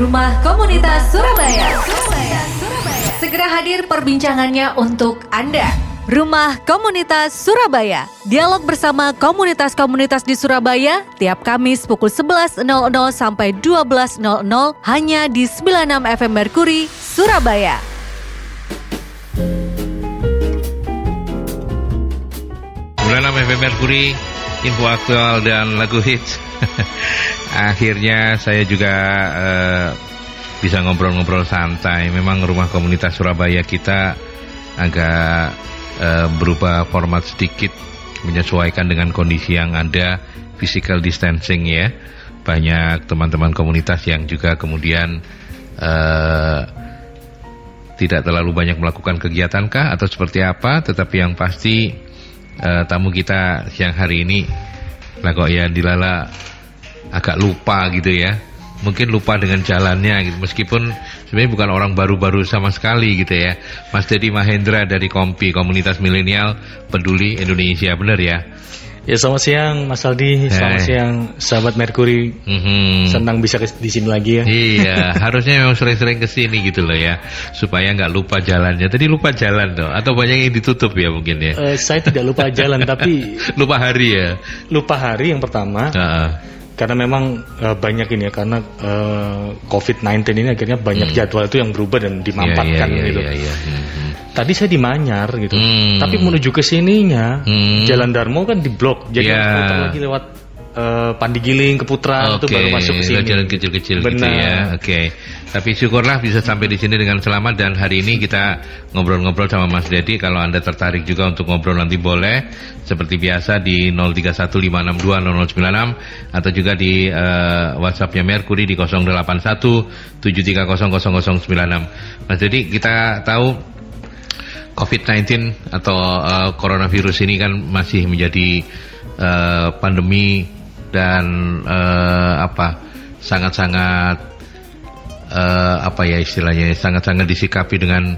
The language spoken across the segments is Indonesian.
Rumah Komunitas Surabaya. Surabaya. Surabaya. Segera hadir perbincangannya untuk Anda. Rumah Komunitas Surabaya. Dialog bersama komunitas-komunitas di Surabaya tiap Kamis pukul 11.00 sampai 12.00 hanya di 96 FM Merkuri, Surabaya. Bulan FM Merkuri, info aktual dan lagu hits. Akhirnya saya juga uh, bisa ngobrol-ngobrol santai. Memang rumah komunitas Surabaya kita agak uh, berubah format sedikit menyesuaikan dengan kondisi yang ada physical distancing ya. Banyak teman-teman komunitas yang juga kemudian uh, tidak terlalu banyak melakukan kegiatan kah atau seperti apa, tetapi yang pasti uh, tamu kita siang hari ini lah kok ya dilala agak lupa gitu ya. Mungkin lupa dengan jalannya gitu. Meskipun sebenarnya bukan orang baru-baru sama sekali gitu ya. Mas Dedi Mahendra dari Kompi Komunitas Milenial Peduli Indonesia. Benar ya Ya selamat siang Mas Aldi, selamat Hai. siang sahabat Merkuri. Mm-hmm. Senang bisa di sini lagi ya. Iya, harusnya memang sering-sering ke sini gitu loh ya, supaya nggak lupa jalannya. Tadi lupa jalan tuh, atau banyak yang ditutup ya mungkin ya? Uh, saya tidak lupa jalan, tapi lupa hari ya. Lupa hari yang pertama. Uh-uh karena memang uh, banyak ini ya karena uh, COVID-19 ini akhirnya banyak hmm. jadwal itu yang berubah dan dimampatkan yeah, yeah, yeah, gitu. Yeah, yeah, yeah. Hmm. Tadi saya di Manyar gitu, hmm. tapi menuju ke sininya hmm. Jalan Darmo kan diblok, jadi yeah. putar lagi lewat uh, Pandigiling ke Putra okay. itu baru masuk ke sini. Jalan kecil-kecil gitu ya. Oke. Okay. Tapi syukurlah bisa sampai di sini dengan selamat dan hari ini kita ngobrol-ngobrol sama Mas Dedi. Kalau Anda tertarik juga untuk ngobrol nanti boleh seperti biasa di 0315620096 atau juga di uh, WhatsAppnya Merkuri di 0817300096. Mas Dedi kita tahu COVID-19 atau uh, coronavirus ini kan masih menjadi uh, pandemi dan uh, apa sangat-sangat uh, apa ya istilahnya sangat-sangat disikapi dengan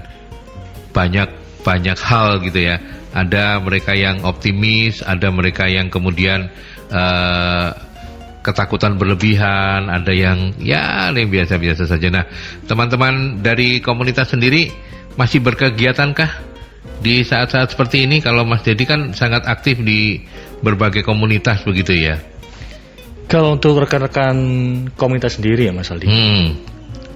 banyak banyak hal gitu ya. Ada mereka yang optimis, ada mereka yang kemudian uh, ketakutan berlebihan, ada yang ya yang biasa-biasa saja. Nah, teman-teman dari komunitas sendiri masih berkegiatankah di saat-saat seperti ini? Kalau Mas Dedi kan sangat aktif di berbagai komunitas begitu ya. Kalau untuk rekan-rekan komunitas sendiri ya Mas Aldi, hmm.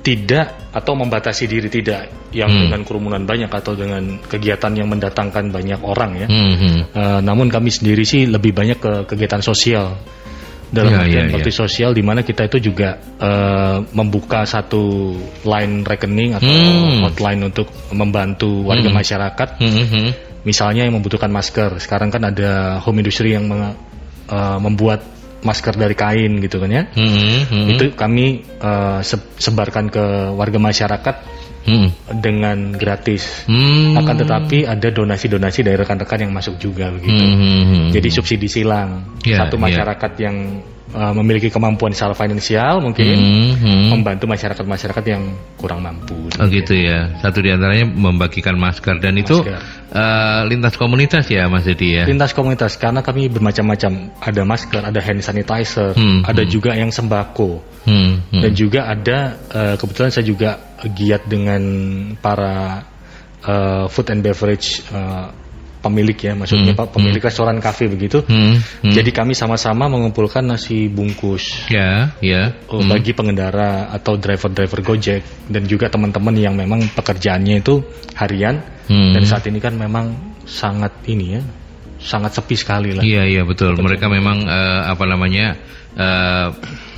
tidak atau membatasi diri tidak yang hmm. dengan kerumunan banyak atau dengan kegiatan yang mendatangkan banyak orang ya. Hmm. Uh, namun kami sendiri sih lebih banyak ke kegiatan sosial dalam ya, artian ya, ya. sosial di mana kita itu juga uh, membuka satu line rekening atau hmm. hotline untuk membantu warga hmm. masyarakat. Hmm. hmm. Misalnya yang membutuhkan masker. Sekarang kan ada home industry yang uh, membuat masker dari kain gitu kan ya. Hmm, hmm. Itu kami uh, sebarkan ke warga masyarakat hmm. dengan gratis. Hmm. Akan tetapi ada donasi-donasi dari rekan-rekan yang masuk juga begitu. Hmm. hmm, hmm. Jadi subsidi silang. Yeah, Satu ya. masyarakat yeah. yang uh, memiliki kemampuan secara finansial mungkin hmm, hmm. membantu masyarakat-masyarakat yang kurang mampu. Oh gitu ya. Satu di antaranya membagikan masker dan masker. itu uh, lintas komunitas ya Mas Edi ya. Lintas komunitas karena kami bermacam-macam. Ada masker, ada hand sanitizer, hmm, ada hmm. juga yang sembako. Hmm, hmm. Dan juga ada uh, kebetulan saya juga giat dengan para uh, food and beverage uh, pemilik ya, maksudnya hmm, pemilik hmm. restoran kafe begitu. Hmm, hmm. Jadi kami sama-sama mengumpulkan nasi bungkus. Ya, ya. Oh, hmm. Bagi pengendara atau driver-driver Gojek dan juga teman-teman yang memang pekerjaannya itu harian hmm. dan saat ini kan memang sangat ini ya, sangat sepi sekali lah. Iya, iya betul. betul. Mereka memang uh, apa namanya uh,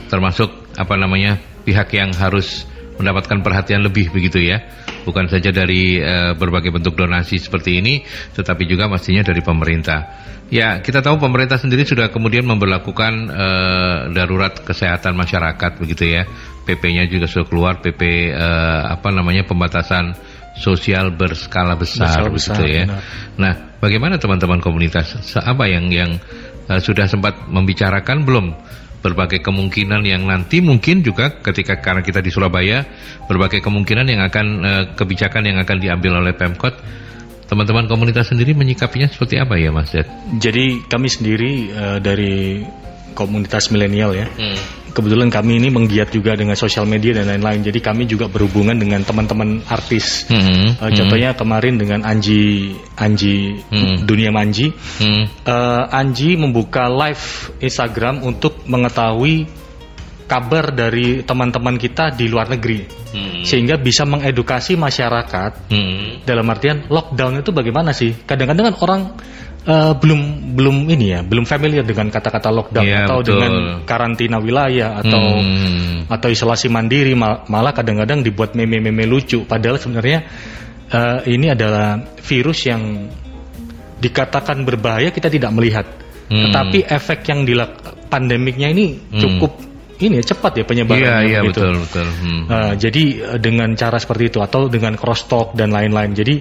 termasuk apa namanya pihak yang harus mendapatkan perhatian lebih begitu ya. Bukan saja dari uh, berbagai bentuk donasi seperti ini tetapi juga pastinya dari pemerintah. Ya kita tahu pemerintah sendiri sudah kemudian memperlakukan uh, darurat kesehatan masyarakat begitu ya. PP-nya juga sudah keluar PP uh, eh, apa namanya pembatasan sosial berskala besar, besar begitu ya. benar. nah bagaimana teman-teman komunitas? Apa yang yang uh, sudah sempat membicarakan belum berbagai kemungkinan yang nanti mungkin juga ketika karena kita di Surabaya berbagai kemungkinan yang akan uh, kebijakan yang akan diambil oleh Pemkot teman-teman komunitas sendiri menyikapinya seperti apa ya Mas Dad? Jadi kami sendiri uh, dari komunitas milenial ya hmm. Kebetulan kami ini menggiat juga dengan sosial media dan lain-lain. Jadi kami juga berhubungan dengan teman-teman artis. Hmm. Uh, contohnya hmm. kemarin dengan Anji Anji hmm. Dunia Manji. Hmm. Uh, Anji membuka live Instagram untuk mengetahui kabar dari teman-teman kita di luar negeri. Hmm. Sehingga bisa mengedukasi masyarakat hmm. dalam artian lockdown itu bagaimana sih? Kadang-kadang kan orang uh, belum belum ini ya, belum familiar dengan kata-kata lockdown yeah, atau betul. dengan karantina wilayah atau hmm. atau isolasi mandiri mal, malah kadang-kadang dibuat meme-meme lucu padahal sebenarnya uh, ini adalah virus yang dikatakan berbahaya kita tidak melihat. Hmm. Tetapi efek yang di pandemiknya ini hmm. Ini ya cepat ya penyebarannya iya, iya, betul betul. Hmm. Uh, jadi uh, dengan cara seperti itu atau dengan cross talk dan lain-lain. Jadi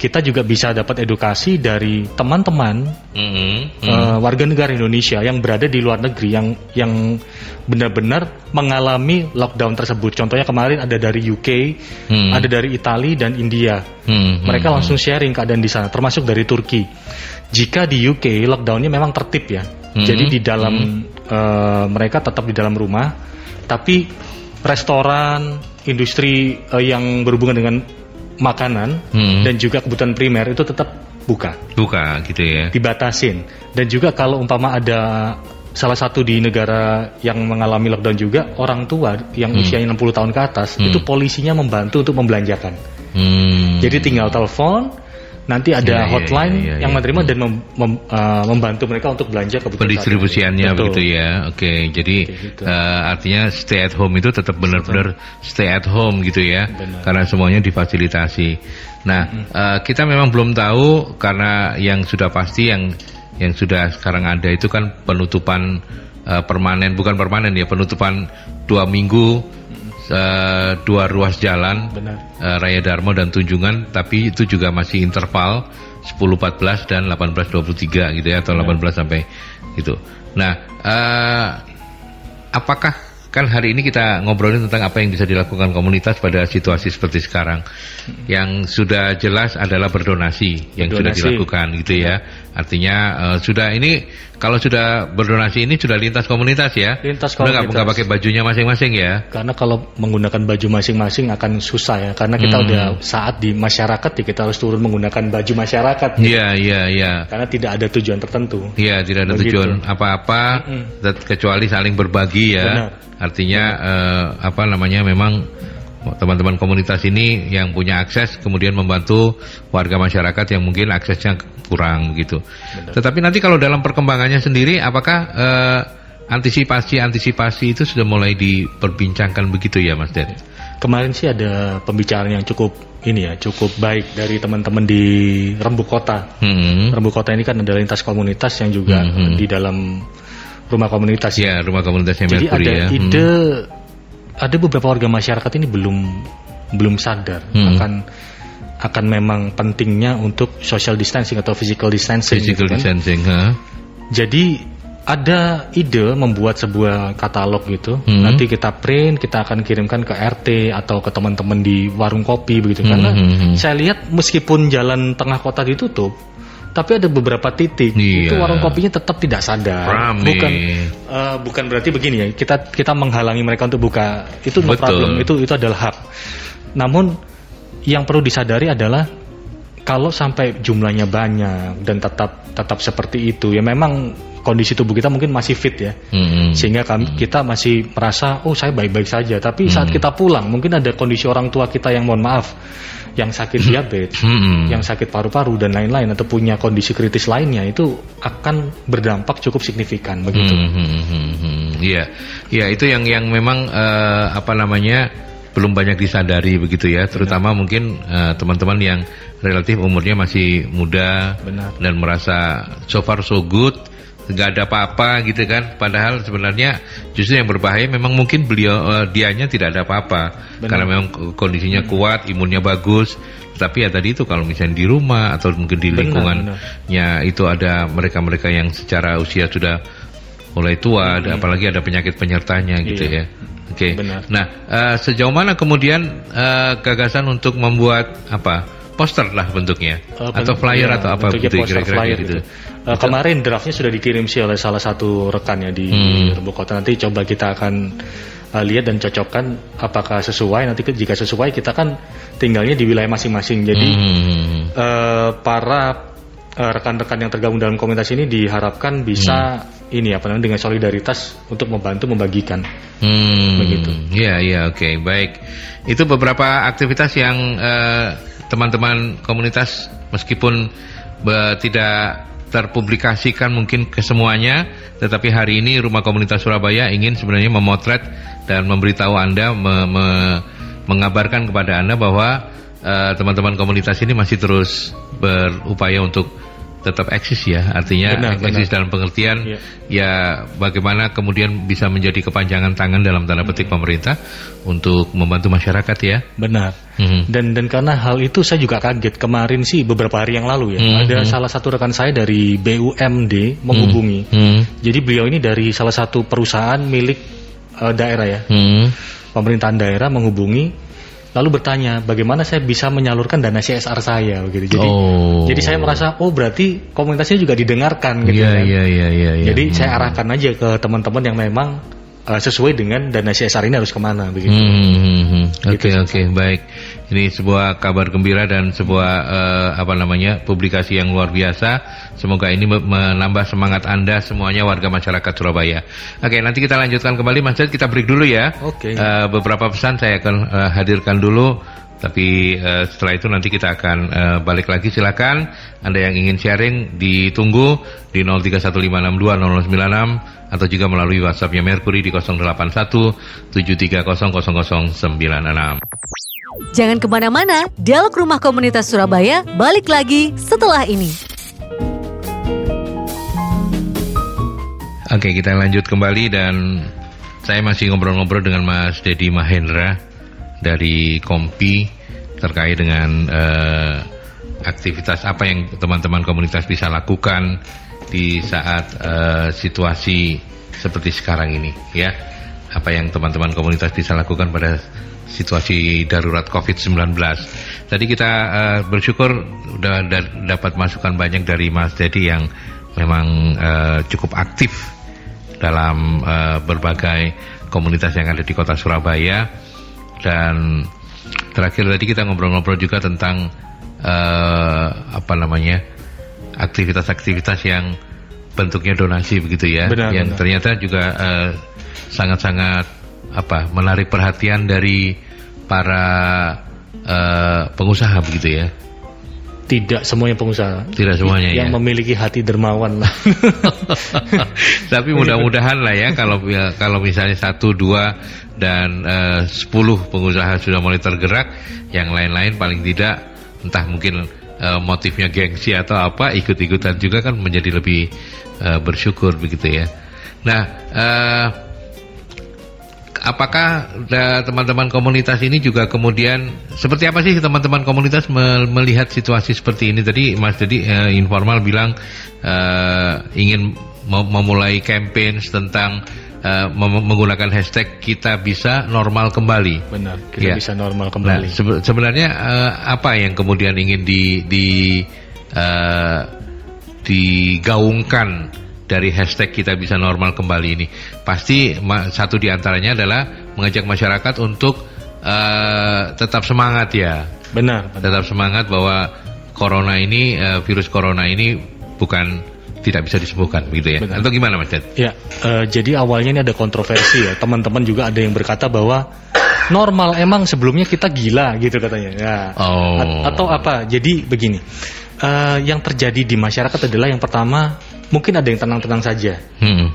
kita juga bisa dapat edukasi dari teman-teman hmm. Hmm. Uh, warga negara Indonesia yang berada di luar negeri yang yang benar-benar mengalami lockdown tersebut. Contohnya kemarin ada dari UK, hmm. ada dari Italia dan India. Hmm. Mereka hmm. langsung sharing keadaan di sana, termasuk dari Turki. Jika di UK lockdownnya memang tertib ya hmm Jadi di dalam mm-hmm. Uh, mereka tetap di dalam rumah, tapi restoran, industri uh, yang berhubungan dengan makanan mm-hmm. dan juga kebutuhan primer itu tetap buka. Buka gitu ya. Dibatasin. Dan juga kalau umpama ada salah satu di negara yang mengalami lockdown juga orang tua yang hmm. usianya 60 tahun ke atas hmm. itu polisinya membantu untuk membelanjakan. Hmm. Jadi tinggal telepon nanti ada ya, hotline ya, ya, ya, yang menerima dan mem, mem, uh, membantu mereka untuk belanja kebutuhan pendistribusiannya begitu ya? Oke jadi gitu. uh, artinya stay at home itu tetap benar-benar stay at home gitu ya? Benar. karena semuanya difasilitasi. Nah hmm. uh, kita memang belum tahu karena yang sudah pasti yang yang sudah sekarang ada itu kan penutupan uh, permanen bukan permanen ya penutupan dua minggu uh, dua ruas jalan Uh, Raya Darmo dan Tunjungan tapi itu juga masih interval 10.14 dan 18.23 gitu ya atau Benar. 18 sampai gitu. Nah, uh, apakah kan hari ini kita ngobrolin tentang apa yang bisa dilakukan komunitas pada situasi seperti sekarang. Yang sudah jelas adalah berdonasi yang sudah dilakukan gitu ya. Artinya uh, sudah ini kalau sudah berdonasi ini sudah lintas komunitas ya. Lintas komunitas. Udah nggak pakai bajunya masing-masing ya. Karena kalau menggunakan baju masing-masing akan susah ya. Karena kita hmm. udah saat di masyarakat ya kita harus turun menggunakan baju masyarakat. Iya iya iya. Karena tidak ada tujuan tertentu. Iya tidak ada Begitu. tujuan apa-apa -hmm. kecuali saling berbagi ya. Benar. Artinya uh, apa namanya memang teman-teman komunitas ini yang punya akses kemudian membantu warga masyarakat yang mungkin aksesnya kurang gitu. Tetapi nanti kalau dalam perkembangannya sendiri apakah uh, antisipasi-antisipasi itu sudah mulai diperbincangkan begitu ya Mas Den? Kemarin sih ada pembicaraan yang cukup ini ya, cukup baik dari teman-teman di Rembuk Kota. Hmm. Rembuk Kota ini kan ada lintas komunitas yang juga hmm. di dalam rumah komunitas. Ya, rumah komunitasnya Jadi ada ya. ide hmm ada beberapa warga masyarakat ini belum belum sadar hmm. akan akan memang pentingnya untuk social distancing atau physical distancing. Physical gitu kan. distancing, huh? Jadi ada ide membuat sebuah katalog gitu. Hmm. Nanti kita print, kita akan kirimkan ke RT atau ke teman-teman di warung kopi begitu. Hmm. Karena hmm. hmm. saya lihat meskipun jalan tengah kota ditutup, tapi ada beberapa titik iya. itu warung kopinya tetap tidak sadar. Rame. Bukan uh, bukan berarti begini ya. Kita kita menghalangi mereka untuk buka. Itu no problem. Itu itu adalah hak. Namun yang perlu disadari adalah kalau sampai jumlahnya banyak dan tetap tetap seperti itu ya memang kondisi tubuh kita mungkin masih fit ya mm-hmm. sehingga kami, mm-hmm. kita masih merasa oh saya baik-baik saja tapi mm-hmm. saat kita pulang mungkin ada kondisi orang tua kita yang mohon maaf yang sakit hmm. diabetes, hmm. yang sakit paru-paru dan lain-lain atau punya kondisi kritis lainnya itu akan berdampak cukup signifikan begitu. Iya, hmm, hmm, hmm, iya itu yang yang memang uh, apa namanya belum banyak disadari begitu ya, terutama Benar. mungkin eh, teman-teman uh, yang relatif umurnya masih muda Benar. dan merasa so far so good nggak ada apa-apa gitu kan padahal sebenarnya justru yang berbahaya memang mungkin beliau uh, dianya tidak ada apa-apa karena memang kondisinya kuat imunnya bagus tapi ya tadi itu kalau misalnya di rumah atau mungkin di lingkungannya itu ada mereka-mereka yang secara usia sudah mulai tua hmm. apalagi ada penyakit penyertanya gitu iya. ya Oke. Okay. Nah, uh, sejauh mana kemudian uh, gagasan untuk membuat apa poster lah bentuknya uh, atau flyer ya, atau apa gitu kira-kira gitu. gitu. Uh, kemarin draftnya sudah dikirim sih oleh salah satu rekannya di hmm. Kota nanti coba kita akan uh, lihat dan cocokkan apakah sesuai nanti jika sesuai kita kan tinggalnya di wilayah masing-masing jadi hmm. uh, para rekan-rekan uh, yang tergabung dalam komunitas ini diharapkan bisa hmm. ini apa namanya dengan solidaritas untuk membantu membagikan hmm. begitu ya ya oke okay, baik itu beberapa aktivitas yang uh, teman-teman komunitas meskipun be, tidak terpublikasikan mungkin ke semuanya, tetapi hari ini Rumah Komunitas Surabaya ingin sebenarnya memotret dan memberitahu Anda, me, me, mengabarkan kepada Anda bahwa eh, teman-teman uh, komunitas ini masih terus berupaya untuk tetap eksis ya artinya benar, eksis benar. dalam pengertian ya. ya bagaimana kemudian bisa menjadi kepanjangan tangan dalam tanda petik hmm. pemerintah untuk membantu masyarakat ya benar hmm. dan dan karena hal itu saya juga kaget kemarin sih beberapa hari yang lalu ya hmm. ada hmm. salah satu rekan saya dari BUMD menghubungi hmm. Hmm. jadi beliau ini dari salah satu perusahaan milik uh, daerah ya hmm. pemerintahan daerah menghubungi lalu bertanya bagaimana saya bisa menyalurkan dana CSR saya begitu. Jadi oh. jadi saya merasa oh berarti komunitasnya juga didengarkan gitu yeah, kan. Yeah, yeah, yeah, yeah. Jadi hmm. saya arahkan aja ke teman-teman yang memang uh, sesuai dengan dana CSR ini harus ke mana begitu. Hmm, hmm, hmm. hmm. Oke gitu. oke okay, baik. Ini sebuah kabar gembira dan sebuah uh, apa namanya publikasi yang luar biasa. Semoga ini menambah semangat Anda semuanya warga masyarakat Surabaya. Oke, nanti kita lanjutkan kembali Mas kita break dulu ya. Oke. Okay. Uh, beberapa pesan saya akan uh, hadirkan dulu. Tapi uh, setelah itu nanti kita akan uh, balik lagi silakan Anda yang ingin sharing ditunggu di 0315620096 atau juga melalui WhatsAppnya Mercury di 081 7300096. Jangan ke mana-mana, Dialog Rumah Komunitas Surabaya balik lagi setelah ini. Oke, kita lanjut kembali dan saya masih ngobrol-ngobrol dengan Mas Dedi Mahendra dari Kompi terkait dengan uh, aktivitas apa yang teman-teman komunitas bisa lakukan di saat uh, situasi seperti sekarang ini ya apa yang teman-teman komunitas bisa lakukan pada situasi darurat COVID-19. Tadi kita uh, bersyukur sudah dapat masukan banyak dari Mas Dedi yang memang uh, cukup aktif dalam uh, berbagai komunitas yang ada di kota Surabaya dan terakhir tadi kita ngobrol-ngobrol juga tentang uh, apa namanya aktivitas-aktivitas yang bentuknya donasi begitu ya, benar, yang benar. ternyata juga sangat-sangat uh, apa menarik perhatian dari para uh, pengusaha begitu ya? Tidak semuanya pengusaha. Tidak semuanya yang ya. memiliki hati dermawan lah. Tapi mudah-mudahan lah ya kalau ya, kalau misalnya satu dua dan eh, sepuluh pengusaha sudah mulai tergerak, yang lain-lain paling tidak entah mungkin uh, motifnya gengsi atau apa ikut-ikutan juga kan menjadi lebih uh, bersyukur begitu ya. Nah. Uh, apakah teman-teman komunitas ini juga kemudian seperti apa sih teman-teman komunitas melihat situasi seperti ini tadi Mas jadi uh, informal bilang uh, ingin memulai campaign tentang uh, menggunakan hashtag kita bisa normal kembali. Benar, kita ya. bisa normal nah, kembali. Nah, sebenarnya uh, apa yang kemudian ingin di di uh, digaungkan dari hashtag kita bisa normal kembali ini. Pasti satu di antaranya adalah mengajak masyarakat untuk uh, tetap semangat ya. Benar, benar. Tetap semangat bahwa corona ini uh, virus corona ini bukan tidak bisa disembuhkan gitu ya. Benar. Atau gimana Mas Dad? Ya, uh, jadi awalnya ini ada kontroversi ya. Teman-teman juga ada yang berkata bahwa normal emang sebelumnya kita gila gitu katanya. Ya. Oh. A atau apa? Jadi begini. Uh, yang terjadi di masyarakat adalah yang pertama mungkin ada yang tenang-tenang saja. Hmm.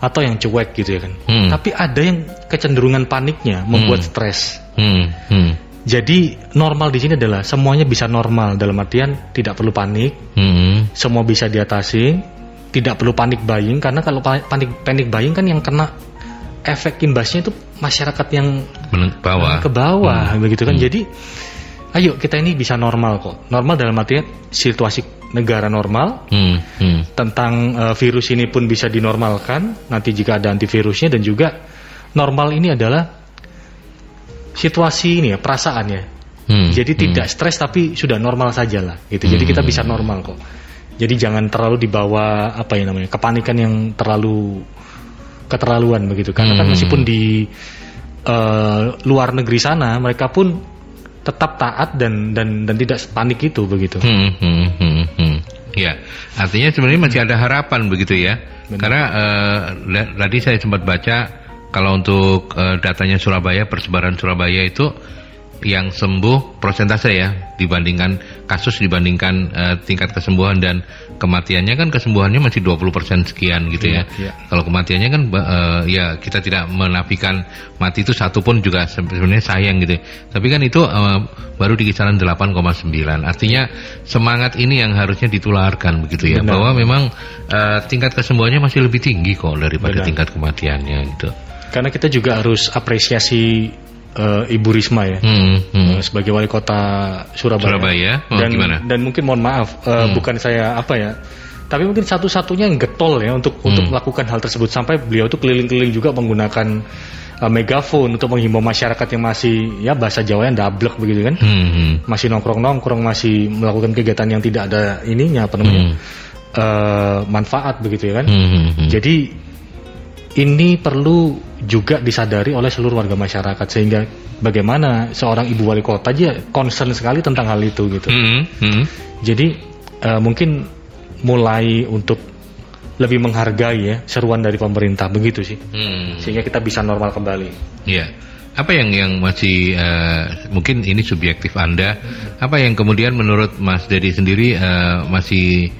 Atau yang cuek gitu ya kan. Hmm. Tapi ada yang kecenderungan paniknya membuat hmm. stres. Hmm. Hmm. Jadi normal di sini adalah semuanya bisa normal dalam artian tidak perlu panik, hmm. semua bisa diatasi, tidak perlu panik buying karena kalau panik panik buying kan yang kena efek imbasnya itu masyarakat yang bawah. ke bawah hmm. begitu kan. Hmm. Jadi ayo kita ini bisa normal kok. Normal dalam artian situasi negara normal hmm, hmm. tentang uh, virus ini pun bisa dinormalkan nanti jika ada antivirusnya dan juga normal ini adalah situasi ini ya perasaan ya Hmm. Jadi hmm. tidak stres tapi sudah normal saja lah gitu. Jadi kita bisa normal kok. Jadi jangan terlalu dibawa apa ya namanya kepanikan yang terlalu keterlaluan begitu. Karena kan hmm. kan meskipun di uh, luar negeri sana mereka pun tetap taat dan dan dan tidak panik itu begitu. Hmm, hmm, hmm, hmm. Ya, artinya sebenarnya masih ada harapan begitu ya. Benar. Karena uh, tadi saya sempat baca kalau untuk uh, datanya Surabaya, persebaran Surabaya itu yang sembuh persentase ya dibandingkan kasus dibandingkan uh, tingkat kesembuhan dan kematiannya kan kesembuhannya masih 20% sekian gitu ya. ya. Kalau kematiannya kan uh, ya kita tidak menafikan mati itu satu pun juga sebenarnya sayang gitu. Ya. Tapi kan itu uh, baru di kisaran 8,9. Artinya semangat ini yang harusnya ditularkan begitu ya Benar. bahwa memang uh, tingkat kesembuhannya masih lebih tinggi kok daripada Benar. tingkat kematiannya gitu. Karena kita juga harus apresiasi uh, Ibu Risma ya hmm, hmm. Uh, sebagai wali kota Surabaya. Surabaya. Oh, dan gimana? dan mungkin mohon maaf uh, hmm. bukan saya apa ya. Tapi mungkin satu-satunya yang getol ya untuk hmm. untuk melakukan hal tersebut sampai beliau itu keliling-keliling juga menggunakan uh, megafon untuk menghimbau masyarakat yang masih ya bahasa Jawa yang dablek begitu kan. Hmm, hmm. Masih nongkrong-nongkrong, masih melakukan kegiatan yang tidak ada ininya apa namanya? Hmm. Uh, manfaat begitu ya kan. Hmm, hmm, hmm. Jadi ini perlu juga disadari oleh seluruh warga masyarakat sehingga bagaimana seorang ibu wali kota aja concern sekali tentang hal itu gitu. Mm -hmm. Jadi uh, mungkin mulai untuk lebih menghargai ya seruan dari pemerintah begitu sih, mm. sehingga kita bisa normal kembali. Iya. Yeah. Apa yang yang masih uh, mungkin ini subjektif anda? Apa yang kemudian menurut Mas Dedi sendiri uh, masih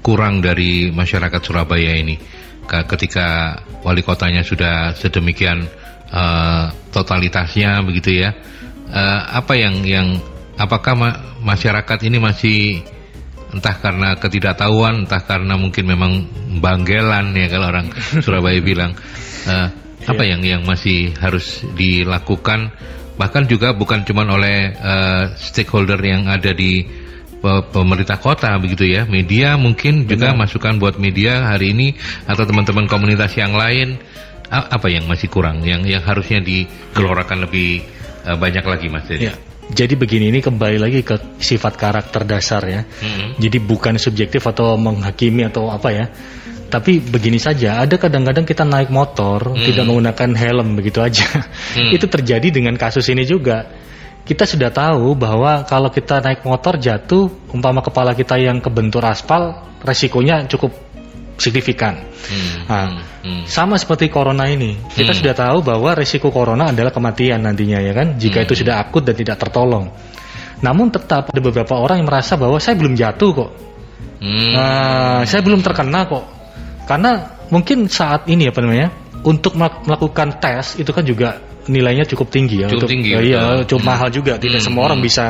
kurang dari masyarakat Surabaya ini? Ketika wali kotanya sudah sedemikian uh, totalitasnya begitu ya. Uh, apa yang yang apakah ma masyarakat ini masih entah karena ketidaktahuan entah karena mungkin memang banggelan ya kalau orang Surabaya bilang. Uh, apa yang yang masih harus dilakukan? Bahkan juga bukan cuma oleh uh, stakeholder yang ada di pemerintah kota begitu ya. Media mungkin Benar. juga masukan buat media hari ini atau teman-teman komunitas yang lain apa yang masih kurang yang yang harusnya digelorakan lebih uh, banyak lagi Mas Dedi. Ya. Jadi begini ini kembali lagi ke sifat karakter dasar ya. Hmm. Jadi bukan subjektif atau menghakimi atau apa ya. Tapi begini saja, ada kadang-kadang kita naik motor hmm. tidak menggunakan helm begitu aja. Hmm. Itu terjadi dengan kasus ini juga kita sudah tahu bahwa kalau kita naik motor jatuh, umpama kepala kita yang kebentur aspal, resikonya cukup signifikan. Hmm, nah, hmm, hmm. sama seperti corona ini, kita hmm. sudah tahu bahwa resiko corona adalah kematian nantinya ya kan, jika hmm. itu sudah akut dan tidak tertolong. Namun tetap ada beberapa orang yang merasa bahwa saya belum jatuh kok, hmm. nah, saya belum terkena kok, karena mungkin saat ini apa namanya, untuk melakukan tes itu kan juga nilainya cukup tinggi ya cukup untuk tinggi, ya, iya cukup hmm. mahal juga tidak hmm. semua orang hmm. bisa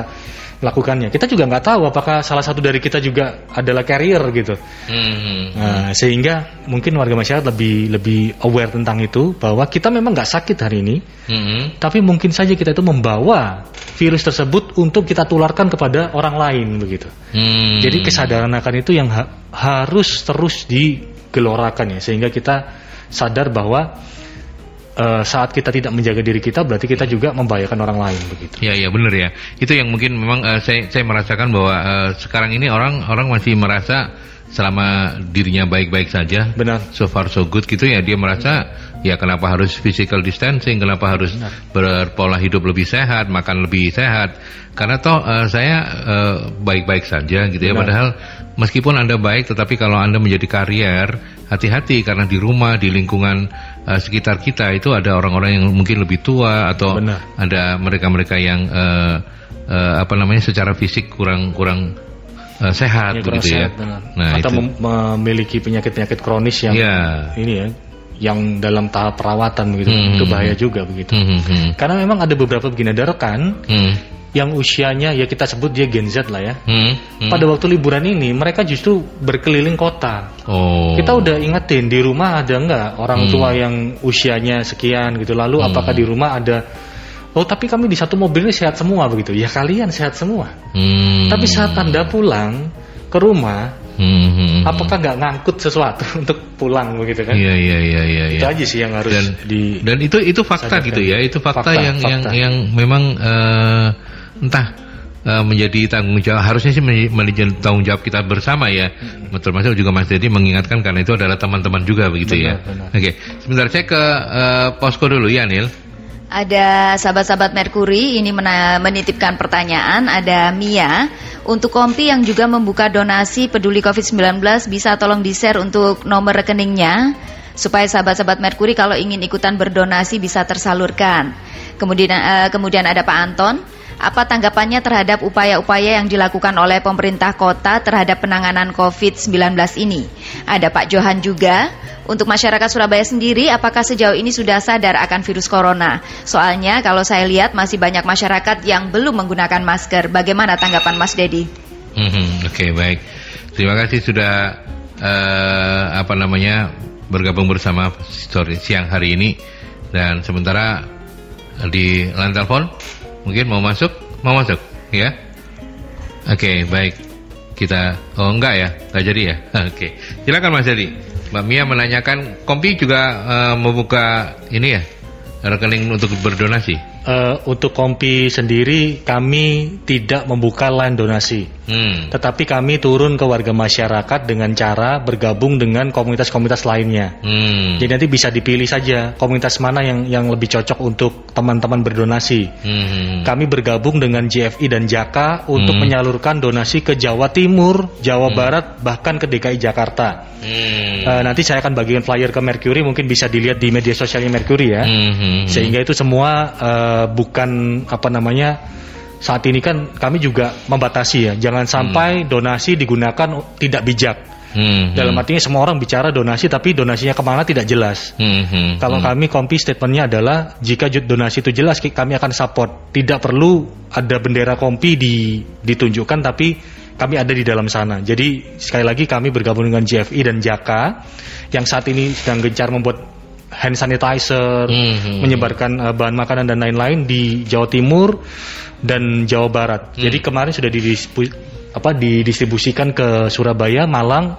melakukannya kita juga nggak tahu apakah salah satu dari kita juga adalah carrier gitu hmm. nah, sehingga mungkin warga masyarakat lebih lebih aware tentang itu bahwa kita memang nggak sakit hari ini hmm. tapi mungkin saja kita itu membawa virus tersebut untuk kita tularkan kepada orang lain begitu hmm. jadi kesadaran akan itu yang ha harus terus digelorakan ya sehingga kita sadar bahwa uh, saat kita tidak menjaga diri kita berarti kita juga membahayakan orang lain begitu. Iya iya benar ya. Itu yang mungkin memang uh, saya saya merasakan bahwa uh, sekarang ini orang orang masih merasa selama dirinya baik-baik saja, benar. So far so good gitu ya dia merasa ya kenapa harus physical distancing, kenapa harus benar. berpola hidup lebih sehat, makan lebih sehat. Karena toh uh, saya baik-baik uh, saja gitu ya. Padahal meskipun anda baik, tetapi kalau anda menjadi karier hati-hati karena di rumah di lingkungan uh, sekitar kita itu ada orang-orang yang mungkin lebih tua atau Benar. ada mereka-mereka yang uh, uh, apa namanya secara fisik kurang kurang uh, sehat ya, begitu ya. Nah, atau itu. memiliki penyakit-penyakit kronis yang ya. ini ya yang dalam tahap perawatan begitu hmm. itu bahaya juga begitu. Hmm, hmm, hmm. Karena memang ada beberapa begini ada rekan hmm yang usianya ya kita sebut dia Gen Z lah ya. Hmm, hmm. Pada waktu liburan ini mereka justru berkeliling kota. Oh. Kita udah ingetin di rumah ada nggak orang hmm. tua yang usianya sekian gitu. Lalu hmm. apakah di rumah ada Oh tapi kami di satu mobil ini sehat semua begitu. Ya kalian sehat semua. Hmm. Tapi saat anda pulang ke rumah, hmm, hmm, apakah nggak ngangkut sesuatu untuk pulang begitu kan? Iya iya iya iya. Itu ya. aja sih yang harus dan, di. Dan itu itu fakta gitu ya. Itu fakta, fakta yang fakta. yang yang memang. Uh, entah uh, menjadi tanggung jawab harusnya sih menjadi tanggung jawab kita bersama ya. Hmm. Termasuk juga Mas Dedi mengingatkan karena itu adalah teman-teman juga begitu ya. benar, ya. Oke, okay. sebentar saya ke uh, posko dulu ya Nil. Ada sahabat-sahabat Merkuri ini menitipkan pertanyaan. Ada Mia untuk Kompi yang juga membuka donasi peduli COVID-19 bisa tolong di-share untuk nomor rekeningnya supaya sahabat-sahabat Merkuri kalau ingin ikutan berdonasi bisa tersalurkan. Kemudian uh, kemudian ada Pak Anton apa tanggapannya terhadap upaya-upaya yang dilakukan oleh pemerintah kota terhadap penanganan COVID-19 ini? Ada Pak Johan juga. Untuk masyarakat Surabaya sendiri, apakah sejauh ini sudah sadar akan virus corona? Soalnya kalau saya lihat masih banyak masyarakat yang belum menggunakan masker. Bagaimana tanggapan Mas Dedi? Hmm, Oke, okay, baik. Terima kasih sudah uh, apa namanya bergabung bersama story siang hari ini. Dan sementara di line telepon Mungkin mau masuk? Mau masuk? Ya? Oke, okay, baik. Kita, oh enggak ya? Enggak jadi ya? Oke. Okay. Silakan Mas Jadi. Mbak Mia menanyakan, Kompi juga uh, membuka ini ya? Rekening untuk berdonasi? uh, untuk Kompi sendiri kami tidak membuka line donasi, hmm. tetapi kami turun ke warga masyarakat dengan cara bergabung dengan komunitas-komunitas lainnya. Hmm. Jadi nanti bisa dipilih saja komunitas mana yang yang lebih cocok untuk teman-teman berdonasi. Hmm. Kami bergabung dengan JFI dan Jaka untuk hmm. menyalurkan donasi ke Jawa Timur, Jawa hmm. Barat, bahkan ke DKI Jakarta. Hmm. Uh, nanti saya akan bagikan flyer ke Mercury, mungkin bisa dilihat di media sosialnya Mercury ya. Hmm. Sehingga itu semua uh, uh, bukan apa namanya saat ini kan kami juga membatasi ya. Jangan sampai hmm. donasi digunakan tidak bijak. Hmm, dalam artinya semua orang bicara donasi tapi donasinya ke mana tidak jelas. Hmm, hmm, kalau hmm. kami kompi statementnya adalah jika donasi itu jelas kami akan support. Tidak perlu ada bendera kompi di, ditunjukkan tapi kami ada di dalam sana. Jadi sekali lagi kami bergabung dengan JFI dan Jaka yang saat ini sedang gencar membuat hand sanitizer, mm -hmm. menyebarkan uh, bahan makanan dan lain-lain di Jawa Timur dan Jawa Barat. Mm. Jadi kemarin sudah apa, didistribusikan ke Surabaya, Malang,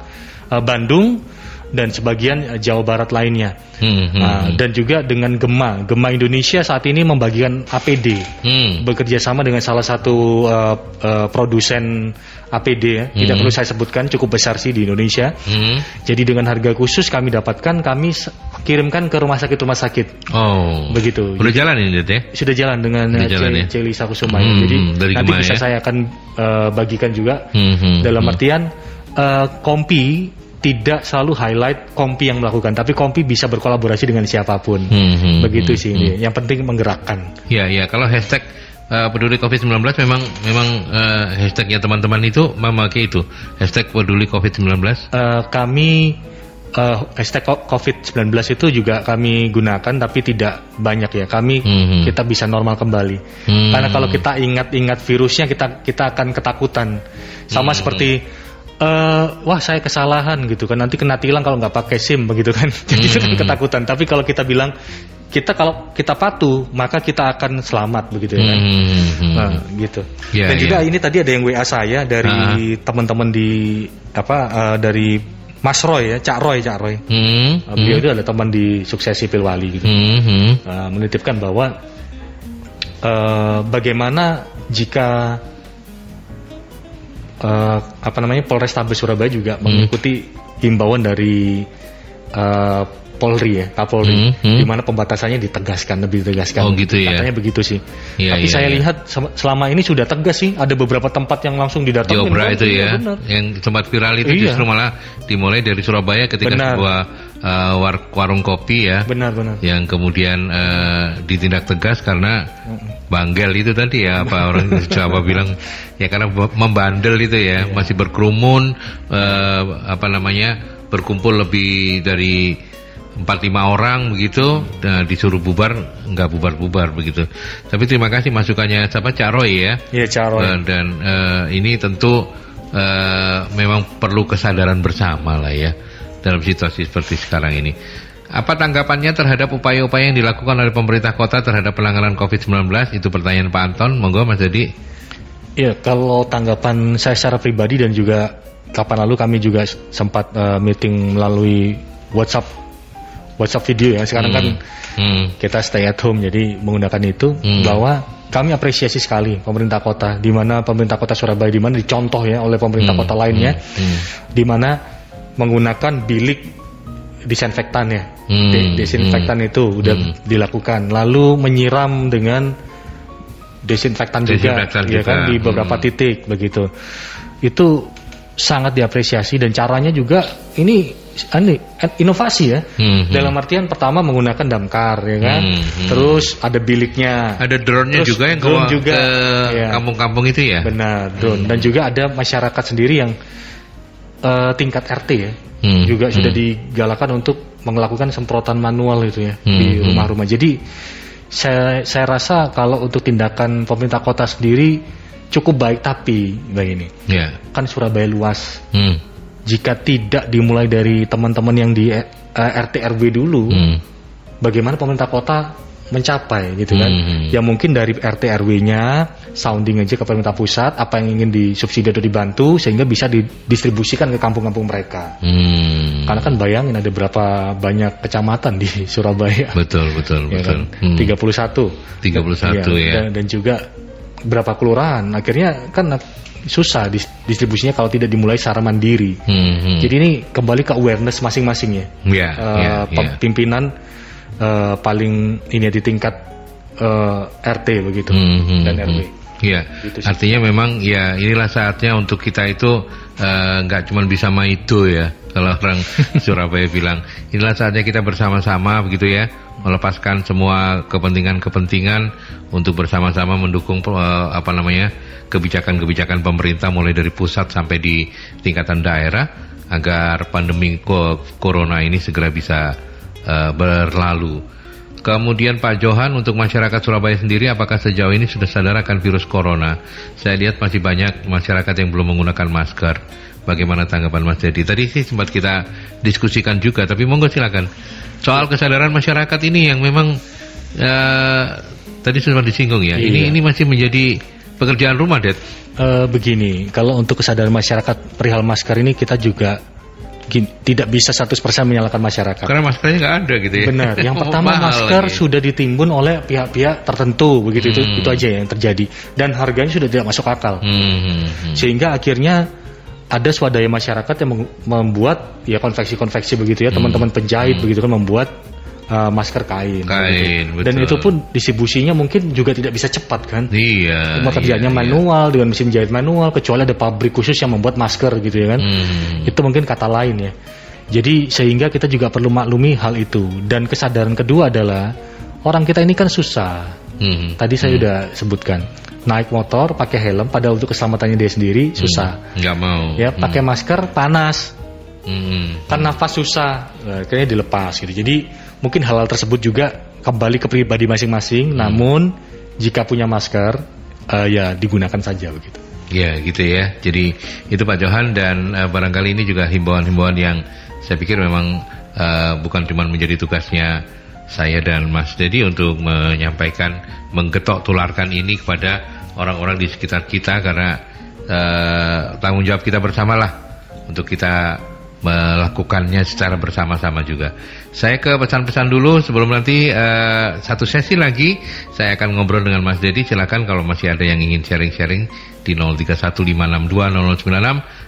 uh, Bandung dan sebagian uh, Jawa Barat lainnya. Hmm, hmm, nah, dan juga dengan Gema, Gema Indonesia saat ini membagikan APD, hmm. bekerja sama dengan salah satu uh, uh, produsen APD ya, hmm. tidak perlu saya sebutkan, cukup besar sih di Indonesia. Hmm. Jadi dengan harga khusus kami dapatkan, kami kirimkan ke rumah sakit rumah sakit. Oh, begitu. Sudah jalan ini ya? Sudah jalan dengan Sudah jalan, ya? Celi Sakusuma. Hmm, Jadi dari nanti Gema, bisa ya? saya akan uh, bagikan juga hmm, hmm, dalam hmm. artian uh, kompi tidak selalu highlight kompi yang melakukan, tapi kompi bisa berkolaborasi dengan siapa pun. Hmm, hmm, Begitu hmm, sih hmm. Yang penting menggerakkan. Ya, ya. Kalau hashtag uh, peduli COVID-19 memang memang uh, hashtagnya teman-teman itu memakai itu hashtag peduli COVID-19. Uh, kami uh, hashtag COVID-19 itu juga kami gunakan tapi tidak banyak ya. Kami hmm. kita bisa normal kembali. Hmm. Karena kalau kita ingat-ingat virusnya kita kita akan ketakutan. Sama hmm. seperti uh, wah saya kesalahan gitu kan nanti kena tilang kalau nggak pakai SIM begitu kan jadi itu kan hmm. ketakutan tapi kalau kita bilang kita kalau kita patuh maka kita akan selamat begitu ya kan hmm. nah gitu yeah, dan juga yeah. ini tadi ada yang WA saya dari uh. teman-teman di apa uh, dari Mas Roy ya, Cak Roy, Cak Roy. Hmm, uh, beliau hmm. itu adalah teman di suksesi Pilwali gitu. Hmm, hmm. Uh, menitipkan bahwa uh, bagaimana jika uh, apa namanya Polrestabes Surabaya juga hmm. mengikuti himbauan dari uh, Polri ya, Kapolri, hmm, hmm. di mana pembatasannya ditegaskan lebih ditegaskan. Oh gitu ya. Katanya begitu sih. Ya, Tapi ya, saya ya. lihat selama ini sudah tegas sih. Ada beberapa tempat yang langsung didatangkan. Jobra itu ya, benar. yang tempat viral itu iya. justru malah dimulai dari Surabaya ketika benar. sebuah uh, war warung kopi ya. Benar benar. Yang kemudian uh, ditindak tegas karena banggel itu tadi ya apa orang Jawa bilang ya karena membandel itu ya, iya. masih berkerumun uh, apa namanya berkumpul lebih dari empat lima orang begitu nah, disuruh bubar nggak bubar bubar begitu. Tapi terima kasih masukannya siapa? Caroy ya? Iya Caroy uh, dan uh, ini tentu uh, memang perlu kesadaran bersama lah ya dalam situasi seperti sekarang ini apa tanggapannya terhadap upaya-upaya yang dilakukan oleh pemerintah kota terhadap penanganan COVID-19 itu pertanyaan Pak Anton monggo Mas Jadi Iya, kalau tanggapan saya secara pribadi dan juga kapan lalu kami juga sempat uh, meeting melalui WhatsApp WhatsApp video ya sekarang kan hmm. kan hmm. kita stay at home jadi menggunakan itu hmm. bahwa kami apresiasi sekali pemerintah kota, di mana pemerintah kota Surabaya di mana dicontoh ya oleh pemerintah hmm, kota lainnya, hmm, hmm. di mana menggunakan bilik disinfektan ya, hmm, De desinfektan hmm, itu udah hmm. dilakukan, lalu menyiram dengan desinfektan, desinfektan juga, juga, ya kan di beberapa hmm. titik begitu, itu sangat diapresiasi dan caranya juga ini ini inovasi ya. Hmm, hmm, Dalam artian pertama menggunakan damkar ya kan. Hmm, hmm. Terus ada biliknya. Ada drone-nya juga yang drone juga ke ya. kampung-kampung itu ya. Benar, drone. Hmm. Dan juga ada masyarakat sendiri yang uh, tingkat RT ya. Hmm, juga hmm. sudah digalakan untuk melakukan semprotan manual itu ya hmm, di hmm. rumah-rumah. Jadi saya saya rasa kalau untuk tindakan pemerintah kota sendiri cukup baik tapi begini. Yeah. Kan Surabaya luas. Hmm jika tidak dimulai dari teman-teman yang di uh, eh, RT RW dulu, hmm. bagaimana pemerintah kota mencapai gitu kan? Hmm. Ya mungkin dari RT RW-nya sounding aja ke pemerintah pusat apa yang ingin disubsidi atau dibantu sehingga bisa didistribusikan ke kampung-kampung mereka. Hmm. Karena kan bayangin ada berapa banyak kecamatan di Surabaya. Betul betul ya betul. Kan? Hmm. 31. 31 ya. ya. Dan, dan juga berapa kelurahan. Akhirnya kan susah distribusinya kalau tidak dimulai secara mandiri. Hmm, hmm. Jadi ini kembali ke awareness masing-masing ya. Yeah, uh, yeah, yeah. Pimpinan uh, paling ini di tingkat uh, RT begitu hmm, hmm, dan RW. Hmm. Iya, gitu artinya memang ya inilah saatnya untuk kita itu nggak uh, cuma bisa maido ya kalau orang Surabaya bilang inilah saatnya kita bersama-sama begitu ya melepaskan semua kepentingan-kepentingan untuk bersama-sama mendukung uh, apa namanya kebijakan-kebijakan pemerintah mulai dari pusat sampai di tingkatan daerah agar pandemi corona ini segera bisa uh, berlalu. Kemudian Pak Johan untuk masyarakat Surabaya sendiri apakah sejauh ini sudah sadar akan virus corona? Saya lihat masih banyak masyarakat yang belum menggunakan masker. Bagaimana tanggapan Mas Jadi? Tadi sih sempat kita diskusikan juga, tapi monggo silakan. Soal kesadaran masyarakat ini yang memang uh, tadi sudah disinggung ya. Iya. Ini ini masih menjadi pekerjaan rumah, Det? Uh, begini, kalau untuk kesadaran masyarakat perihal masker ini kita juga gini, tidak bisa 100% menyalahkan masyarakat. Karena maskernya nggak ada gitu ya. Benar. Yang pertama masker lagi. sudah ditimbun oleh pihak-pihak tertentu, begitu hmm. itu itu aja yang terjadi. Dan harganya sudah tidak masuk akal. Hmm. hmm, hmm. Sehingga akhirnya ada swadaya masyarakat yang membuat ya konveksi-konveksi begitu ya, hmm. teman-teman penjahit hmm. begitu kan membuat uh, masker kain. Kain, betul. Dan itu pun distribusinya mungkin juga tidak bisa cepat kan? Iya. Cuma kerjanya iya, manual iya. dengan mesin jahit manual, kecuali ada pabrik khusus yang membuat masker gitu ya kan? Hmm. Itu mungkin kata lain ya. Jadi sehingga kita juga perlu maklumi hal itu. Dan kesadaran kedua adalah orang kita ini kan susah. Hmm. Tadi saya hmm. sudah sebutkan naik motor pakai helm padahal untuk keselamatannya dia sendiri hmm. susah. Hmm. Nggak mau. Ya pakai hmm. masker panas. Hmm. Kan nafas susah, nah, akhirnya dilepas gitu. Jadi mungkin hal-hal tersebut juga kembali ke pribadi masing-masing. Hmm. Namun jika punya masker, uh, ya digunakan saja begitu. Ya gitu ya. Jadi itu Pak Johan dan uh, barangkali ini juga himbauan-himbauan yang saya pikir memang uh, bukan cuma menjadi tugasnya saya dan Mas Dedi untuk menyampaikan, menggetok tularkan ini kepada orang-orang di sekitar kita karena uh, tanggung jawab kita bersamalah untuk kita melakukannya secara bersama-sama juga. Saya ke pesan-pesan dulu sebelum nanti uh, satu sesi lagi saya akan ngobrol dengan Mas Dedi. Silakan kalau masih ada yang ingin sharing-sharing di 0315620096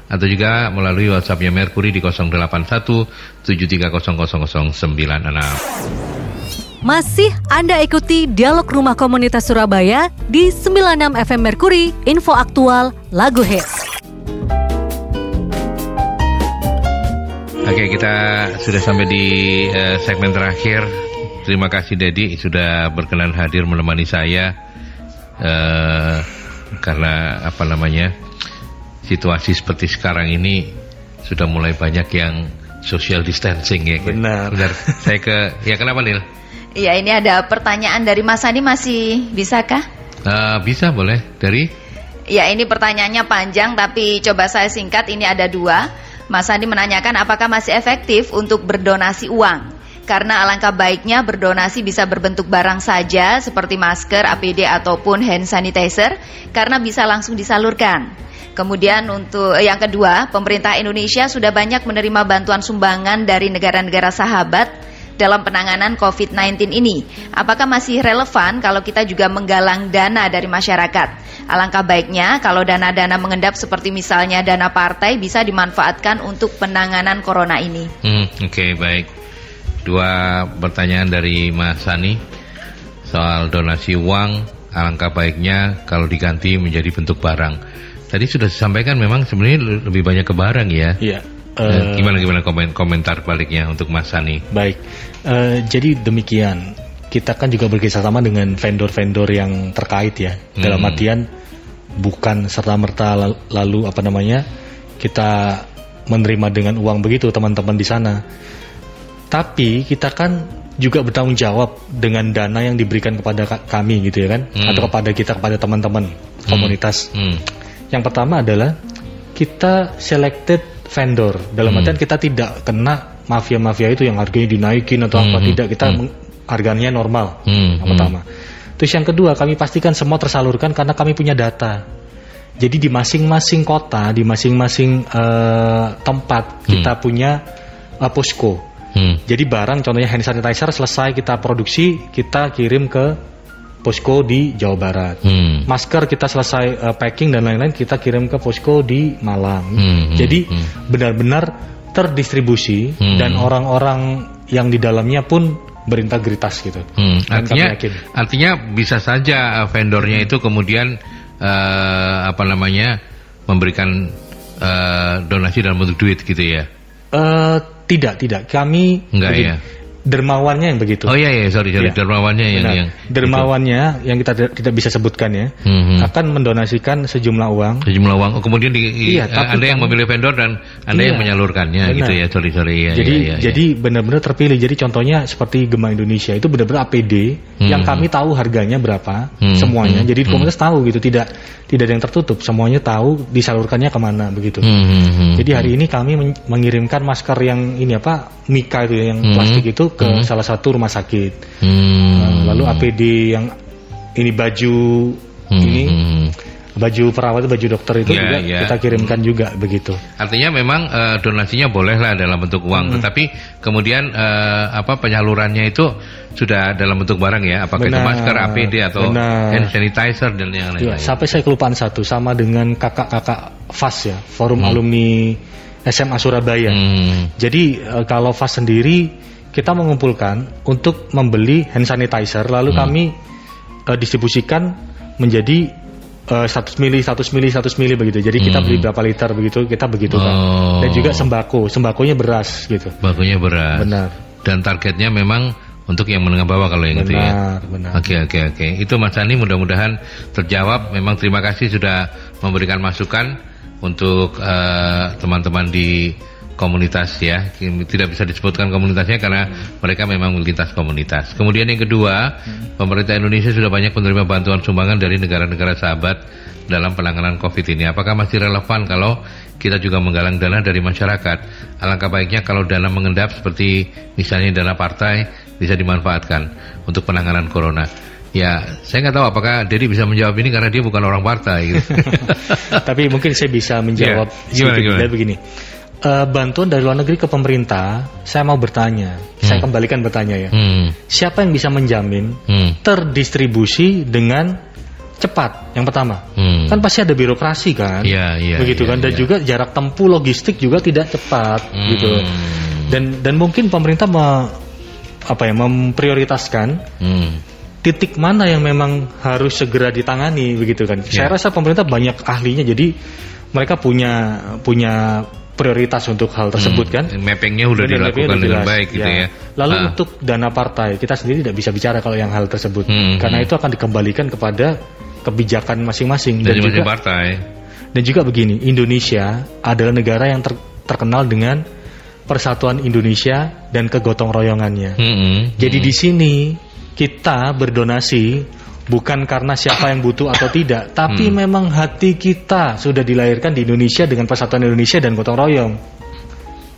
atau juga melalui WhatsAppnya Merkuri di 0817300096. Masih Anda ikuti Dialog Rumah Komunitas Surabaya di 96 FM Merkuri, info aktual, lagu hits. Oke, kita sudah sampai di uh, segmen terakhir. Terima kasih Dedi sudah berkenan hadir menemani saya uh, karena apa namanya situasi seperti sekarang ini sudah mulai banyak yang social distancing ya. Benar. Benar. saya ke ya kenapa Nil? Iya ini ada pertanyaan dari Mas Andi masih bisakah? Uh, bisa boleh dari? Ya ini pertanyaannya panjang tapi coba saya singkat ini ada dua. Mas Andi menanyakan apakah masih efektif untuk berdonasi uang. Karena alangkah baiknya berdonasi bisa berbentuk barang saja seperti masker, APD ataupun hand sanitizer karena bisa langsung disalurkan. Kemudian untuk eh, yang kedua, pemerintah Indonesia sudah banyak menerima bantuan sumbangan dari negara-negara sahabat dalam penanganan COVID-19 ini. Apakah masih relevan kalau kita juga menggalang dana dari masyarakat? Alangkah baiknya kalau dana-dana mengendap seperti misalnya dana partai bisa dimanfaatkan untuk penanganan corona ini. Hmm, Oke, okay, baik. Dua pertanyaan dari Mas Sani soal donasi uang. Alangkah baiknya kalau diganti menjadi bentuk barang. Tadi sudah disampaikan memang sebenarnya lebih banyak ke barang ya. Iya. Uh, gimana gimana komen, komentar baliknya untuk Mas Sani? Baik, uh, jadi demikian. Kita kan juga bekerjasama dengan vendor-vendor yang terkait ya. Hmm. Dalam artian bukan serta merta lalu apa namanya kita menerima dengan uang begitu teman-teman di sana. Tapi kita kan juga bertanggung jawab dengan dana yang diberikan kepada kami gitu ya kan, hmm. atau kepada kita kepada teman-teman hmm. komunitas. Hmm. Yang pertama adalah kita selected vendor. Dalam hmm. artian kita tidak kena mafia-mafia itu yang harganya dinaikin atau hmm. apa tidak. Kita hmm. harganya normal. Hmm. Yang pertama. Terus yang kedua kami pastikan semua tersalurkan karena kami punya data. Jadi di masing-masing kota, di masing-masing uh, tempat hmm. kita punya uh, posko. Hmm. Jadi barang contohnya hand sanitizer selesai kita produksi, kita kirim ke posko di Jawa Barat. Hmm. Masker kita selesai uh, packing dan lain-lain kita kirim ke posko di Malang. Hmm. hmm Jadi hmm. benar-benar terdistribusi hmm. dan orang-orang yang di dalamnya pun berintegritas gitu. Hmm. Artinya, artinya bisa saja eh, vendornya itu kemudian uh, apa namanya memberikan uh, donasi dalam bentuk duit gitu ya? Uh, tidak, tidak. Kami enggak ya dermawannya yang begitu. Oh iya iya sorry sorry ya. dermawannya yang yang dermawannya itu. yang kita tidak bisa sebutkan ya hmm. akan mendonasikan sejumlah uang. Sejumlah uang. Oh, kemudian di, iya, uh, anda yang memilih vendor dan anda iya, yang menyalurkannya benar. gitu ya sorry sorry ya. Jadi ya, ya, jadi benar-benar terpilih. Jadi contohnya seperti Gema Indonesia itu benar-benar APD hmm. yang kami tahu harganya berapa hmm. semuanya. Hmm. Jadi hmm. komunitas tahu gitu tidak tidak ada yang tertutup semuanya tahu disalurkannya ke mana begitu. Hmm jadi hari ini kami mengirimkan masker yang ini apa Mika itu ya, yang hmm. plastik itu ke hmm. salah satu rumah sakit. Hmm. Lalu APD yang ini baju hmm. ini hmm. baju perawat baju dokter itu yeah, juga yeah. kita kirimkan juga begitu. Artinya memang uh, donasinya boleh lah dalam bentuk uang, hmm. tetapi kemudian uh, apa penyalurannya itu sudah dalam bentuk barang ya, apakah benar, itu masker, APD atau benar. hand sanitizer dan yang lain-lain. Ya, sampai saya kelupaan satu sama dengan kakak-kakak FAS ya, Forum hmm. Alumni SMA Surabaya. Hmm. Jadi uh, kalau FAS sendiri kita mengumpulkan untuk membeli hand sanitizer lalu hmm. kami uh, distribusikan menjadi uh, 100 mili, 100 mili, 100 mili begitu. Jadi kita hmm. beli berapa liter begitu, kita begitu kan. Oh. Dan juga sembako, sembakonya beras gitu. Sembakonya beras. Benar. Dan targetnya memang untuk yang menengah bawah kalau yang benar, itu ya. Benar. Oke oke oke. Itu Mas Sani mudah-mudahan terjawab. Memang terima kasih sudah memberikan masukan untuk eh, teman-teman uh, di komunitas ya tidak bisa disebutkan komunitasnya karena hmm. mereka memang lintas komunitas kemudian yang kedua hmm. pemerintah Indonesia sudah banyak menerima bantuan sumbangan dari negara-negara sahabat dalam penanganan COVID ini apakah masih relevan kalau kita juga menggalang dana dari masyarakat alangkah baiknya kalau dana mengendap seperti misalnya dana partai bisa dimanfaatkan untuk penanganan corona Ya, saya nggak tahu apakah Dedi bisa menjawab ini karena dia bukan orang partai. Gitu. Tapi mungkin saya bisa menjawab ya, gimana, gimana? begini. Uh, bantuan dari luar negeri ke pemerintah, saya mau bertanya, hmm. saya kembalikan bertanya ya. Hmm. Siapa yang bisa menjamin hmm. terdistribusi dengan cepat? Yang pertama, hmm. kan pasti ada birokrasi kan, ya, ya, begitu ya, kan, dan ya. juga jarak tempuh logistik juga tidak cepat, hmm. gitu. Dan dan mungkin pemerintah me, apa ya memprioritaskan hmm titik mana yang memang harus segera ditangani begitu kan. Yeah. Saya rasa pemerintah banyak ahlinya jadi mereka punya punya prioritas untuk hal tersebut hmm. kan. Mappingnya udah Dan dilakukan dengan baik gitu ya. ya. Lalu ah. untuk dana partai kita sendiri tidak bisa bicara kalau yang hal tersebut hmm. karena hmm. itu akan dikembalikan kepada kebijakan masing-masing dan juga partai. Dan juga begini, Indonesia adalah negara yang ter, terkenal dengan persatuan Indonesia dan kegotong royongannya. Hmm. Jadi hmm. di sini kita berdonasi bukan karena siapa yang butuh atau tidak, tapi hmm. memang hati kita sudah dilahirkan di Indonesia dengan persatuan Indonesia dan gotong royong.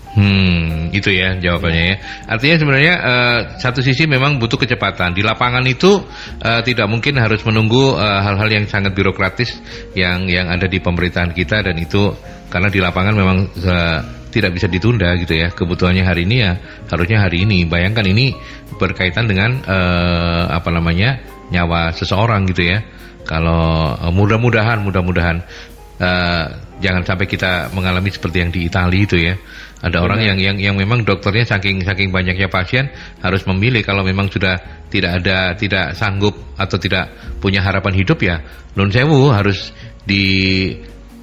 Hmm, itu ya jawabannya ya. Artinya sebenarnya uh, satu sisi memang butuh kecepatan. Di lapangan itu uh, tidak mungkin harus menunggu eh, hal-hal uh, yang sangat birokratis yang yang ada di pemerintahan kita dan itu karena di lapangan memang uh, tidak bisa ditunda gitu ya. Kebutuhannya hari ini ya harusnya hari ini. Bayangkan ini berkaitan dengan uh, apa namanya nyawa seseorang gitu ya. Kalau uh, mudah-mudahan mudah-mudahan uh, jangan sampai kita mengalami seperti yang di Italia itu ya. Ada Benar. orang yang yang yang memang dokternya saking saking banyaknya pasien harus memilih kalau memang sudah tidak ada tidak sanggup atau tidak punya harapan hidup ya non sewu harus di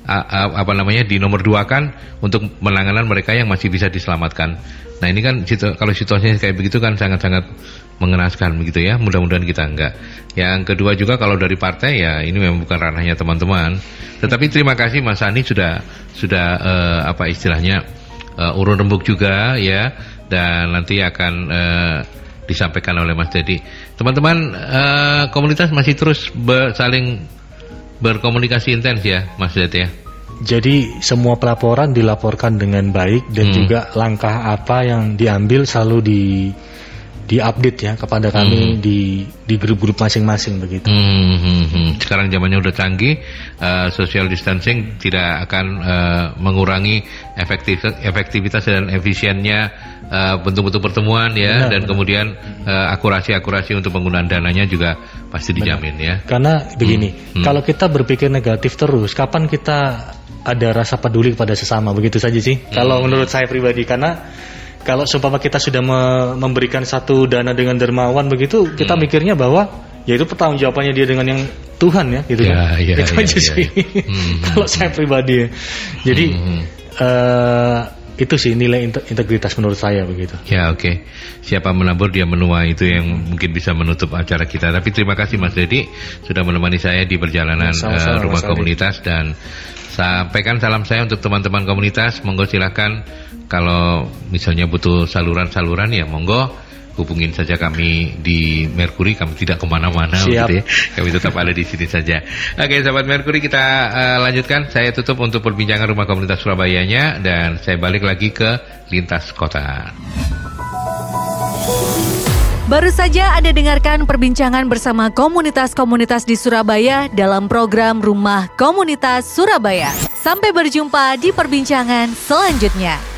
apa namanya di nomor dua kan untuk menanganan mereka yang masih bisa diselamatkan. Nah ini kan kalau situasinya kayak begitu kan sangat-sangat mengenaskan begitu ya. Mudah-mudahan kita enggak. Yang kedua juga kalau dari partai ya ini memang bukan ranahnya teman-teman. Tetapi terima kasih Mas Ani sudah sudah uh, apa istilahnya uh, urun rembuk juga ya dan nanti akan uh, disampaikan oleh Mas Dedi. Teman-teman uh, komunitas masih terus saling berkomunikasi intens ya, Mas Zed ya. Jadi semua pelaporan dilaporkan dengan baik dan hmm. juga langkah apa yang diambil selalu di diupdate ya kepada kami hmm. di di grup-grup masing-masing begitu. Hmm, hmm, hmm. Sekarang zamannya udah canggih, uh, social distancing tidak akan uh, mengurangi efektif, efektivitas dan efisiennya uh, bentuk-bentuk pertemuan ya, benar, dan benar. kemudian uh, akurasi-akurasi untuk penggunaan dananya juga pasti dijamin benar. ya. Karena begini, hmm. Hmm. kalau kita berpikir negatif terus, kapan kita ada rasa peduli kepada sesama begitu saja sih. Hmm. Kalau menurut saya pribadi karena kalau seumpama kita sudah me memberikan satu dana dengan dermawan begitu, kita hmm. mikirnya bahwa ya itu pertanggungjawabannya dia dengan yang Tuhan ya gitu ya, kan. Ya, itu ya, aja ya, sih. Ya. Hmm. kalau saya pribadi ya. Jadi hmm. uh, itu sih nilai integritas menurut saya begitu. Ya oke. Okay. Siapa menabur dia menuai itu yang mungkin bisa menutup acara kita. Tapi terima kasih Mas Dedi sudah menemani saya di perjalanan ya, sama -sama, uh, rumah komunitas dan sampaikan salam saya untuk teman-teman komunitas. Monggo silahkan kalau misalnya butuh saluran-saluran ya monggo. Hubungin saja kami di Merkuri. Kami tidak ke mana-mana gitu ya. Kami tetap ada di sini saja. Oke sahabat Merkuri kita uh, lanjutkan. Saya tutup untuk perbincangan rumah komunitas Surabayanya dan saya balik lagi ke lintas kota. Baru saja Anda dengarkan perbincangan bersama komunitas-komunitas di Surabaya dalam program Rumah Komunitas Surabaya. Sampai berjumpa di perbincangan selanjutnya.